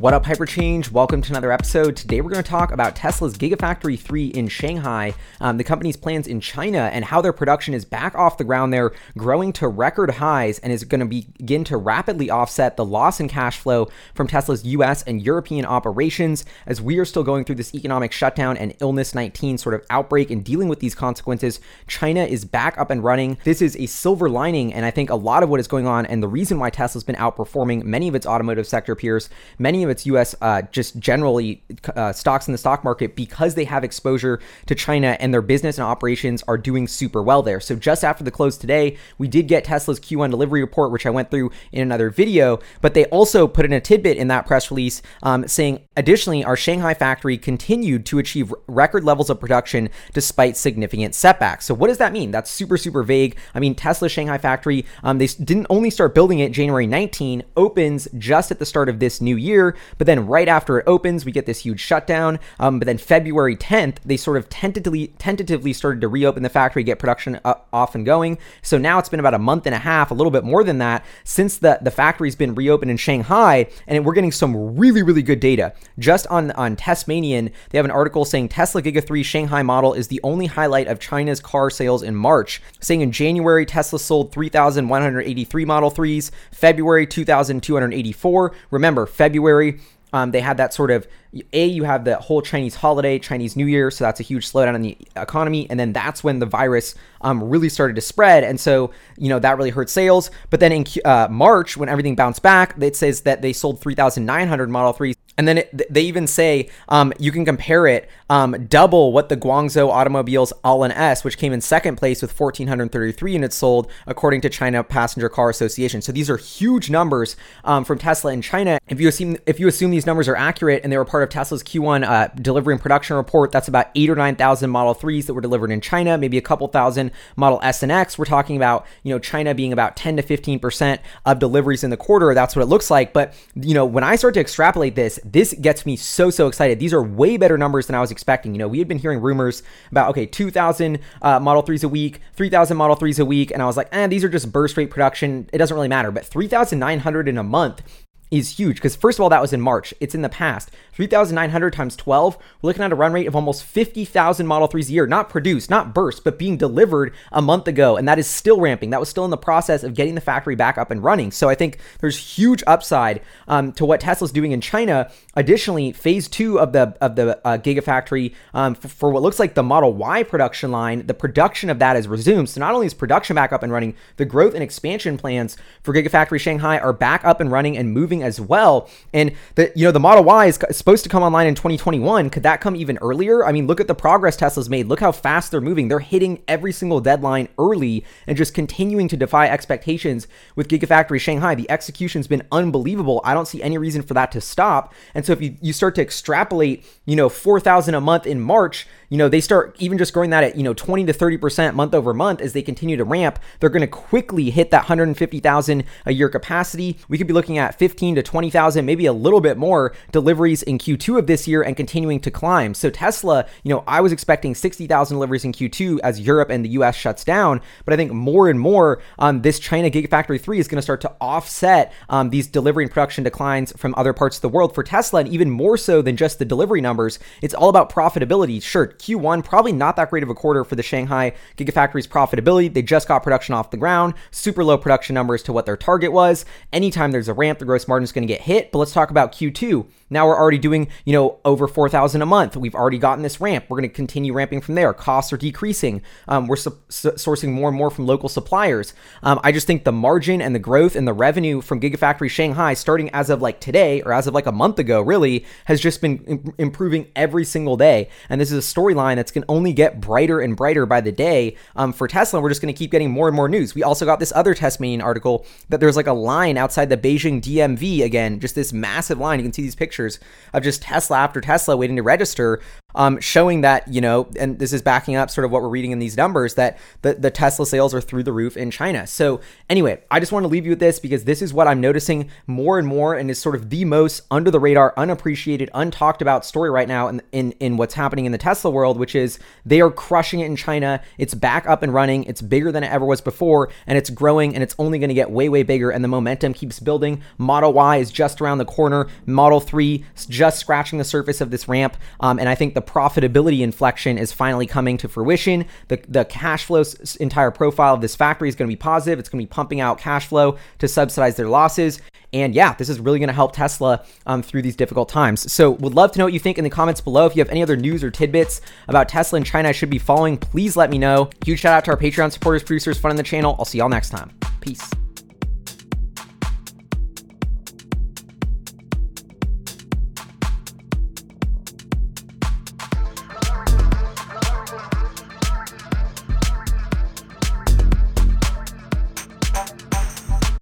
What up, Hyperchange? Welcome to another episode. Today, we're going to talk about Tesla's Gigafactory 3 in Shanghai, um, the company's plans in China, and how their production is back off the ground there, growing to record highs, and is going to begin to rapidly offset the loss in cash flow from Tesla's US and European operations as we are still going through this economic shutdown and illness 19 sort of outbreak and dealing with these consequences. China is back up and running. This is a silver lining, and I think a lot of what is going on, and the reason why Tesla's been outperforming many of its automotive sector peers, many of its US uh, just generally uh, stocks in the stock market because they have exposure to China and their business and operations are doing super well there. So just after the close today, we did get Tesla's Q1 delivery report, which I went through in another video, but they also put in a tidbit in that press release um, saying, additionally, our Shanghai factory continued to achieve record levels of production despite significant setbacks. So what does that mean? That's super, super vague. I mean, Tesla's Shanghai factory, um, they didn't only start building it January 19, opens just at the start of this new year. But then right after it opens, we get this huge shutdown. Um, but then February 10th, they sort of tentatively tentatively started to reopen the factory, get production off and going. So now it's been about a month and a half, a little bit more than that, since the the factory's been reopened in Shanghai, and we're getting some really really good data. Just on on Tesmanian, they have an article saying Tesla Giga 3 Shanghai model is the only highlight of China's car sales in March, saying in January Tesla sold 3,183 Model 3s, February 2,284. Remember, February um, they had that sort of a you have the whole Chinese holiday, Chinese New Year, so that's a huge slowdown in the economy, and then that's when the virus um, really started to spread, and so you know that really hurt sales. But then in uh, March, when everything bounced back, it says that they sold 3,900 Model 3s. And then it, they even say um, you can compare it um, double what the Guangzhou Automobiles All-in S, which came in second place with 1,433 units sold, according to China Passenger Car Association. So these are huge numbers um, from Tesla in China. If you assume if you assume these numbers are accurate and they were part of Tesla's Q1 uh, delivery and production report, that's about eight or nine thousand Model 3s that were delivered in China, maybe a couple thousand Model S and X. We're talking about you know China being about 10 to 15 percent of deliveries in the quarter. That's what it looks like. But you know when I start to extrapolate this this gets me so so excited. These are way better numbers than I was expecting. You know, we had been hearing rumors about okay, 2,000 uh, Model 3s a week, 3,000 Model 3s a week, and I was like, eh, these are just burst rate production. It doesn't really matter. But 3,900 in a month is huge because first of all that was in March. It's in the past. 3,900 times 12, we're looking at a run rate of almost 50,000 Model 3s a year, not produced, not burst, but being delivered a month ago. And that is still ramping. That was still in the process of getting the factory back up and running. So I think there's huge upside um, to what Tesla's doing in China. Additionally, phase two of the of the uh, Gigafactory um, for, for what looks like the Model Y production line, the production of that is resumed. So not only is production back up and running, the growth and expansion plans for Gigafactory Shanghai are back up and running and moving as well. And the you know the Model Y is supposed to come online in 2021. Could that come even earlier? I mean, look at the progress Tesla's made. Look how fast they're moving. They're hitting every single deadline early and just continuing to defy expectations with Gigafactory Shanghai. The execution's been unbelievable. I don't see any reason for that to stop. And so if you, you start to extrapolate, you know, 4,000 a month in March, you know, they start even just growing that at, you know, 20 to 30% month over month as they continue to ramp, they're going to quickly hit that 150,000 a year capacity. We could be looking at 15 to 20,000, maybe a little bit more deliveries in Q2 of this year and continuing to climb. So Tesla, you know, I was expecting 60,000 deliveries in Q2 as Europe and the US shuts down, but I think more and more um, this China Gigafactory 3 is going to start to offset um, these delivery and production declines from other parts of the world for Tesla, and even more so than just the delivery numbers. It's all about profitability. Sure, Q1, probably not that great of a quarter for the Shanghai Gigafactory's profitability. They just got production off the ground, super low production numbers to what their target was. Anytime there's a ramp, the gross margin is going to get hit. But let's talk about Q2. Now we're already doing, you know, over 4,000 a month. We've already gotten this ramp. We're going to continue ramping from there. Costs are decreasing. Um, we're su- su- sourcing more and more from local suppliers. Um, I just think the margin and the growth and the revenue from Gigafactory Shanghai, starting as of like today or as of like a month ago, really has just been Im- improving every single day. And this is a storyline that's going to only get brighter and brighter by the day um, for Tesla. We're just going to keep getting more and more news. We also got this other Tesmanian article that there's like a line outside the Beijing DMV again, just this massive line. You can see these pictures of just Tesla after Tesla waiting to register. Um, showing that, you know, and this is backing up sort of what we're reading in these numbers that the, the Tesla sales are through the roof in China. So, anyway, I just want to leave you with this because this is what I'm noticing more and more and is sort of the most under the radar, unappreciated, untalked about story right now in, in, in what's happening in the Tesla world, which is they are crushing it in China. It's back up and running. It's bigger than it ever was before, and it's growing and it's only going to get way, way bigger. And the momentum keeps building. Model Y is just around the corner. Model 3 is just scratching the surface of this ramp. Um, and I think the the profitability inflection is finally coming to fruition. The, the cash flow entire profile of this factory is going to be positive. It's going to be pumping out cash flow to subsidize their losses. And yeah, this is really going to help Tesla um, through these difficult times. So, would love to know what you think in the comments below. If you have any other news or tidbits about Tesla in China I should be following, please let me know. Huge shout out to our Patreon supporters, producers, fun in the channel. I'll see y'all next time. Peace.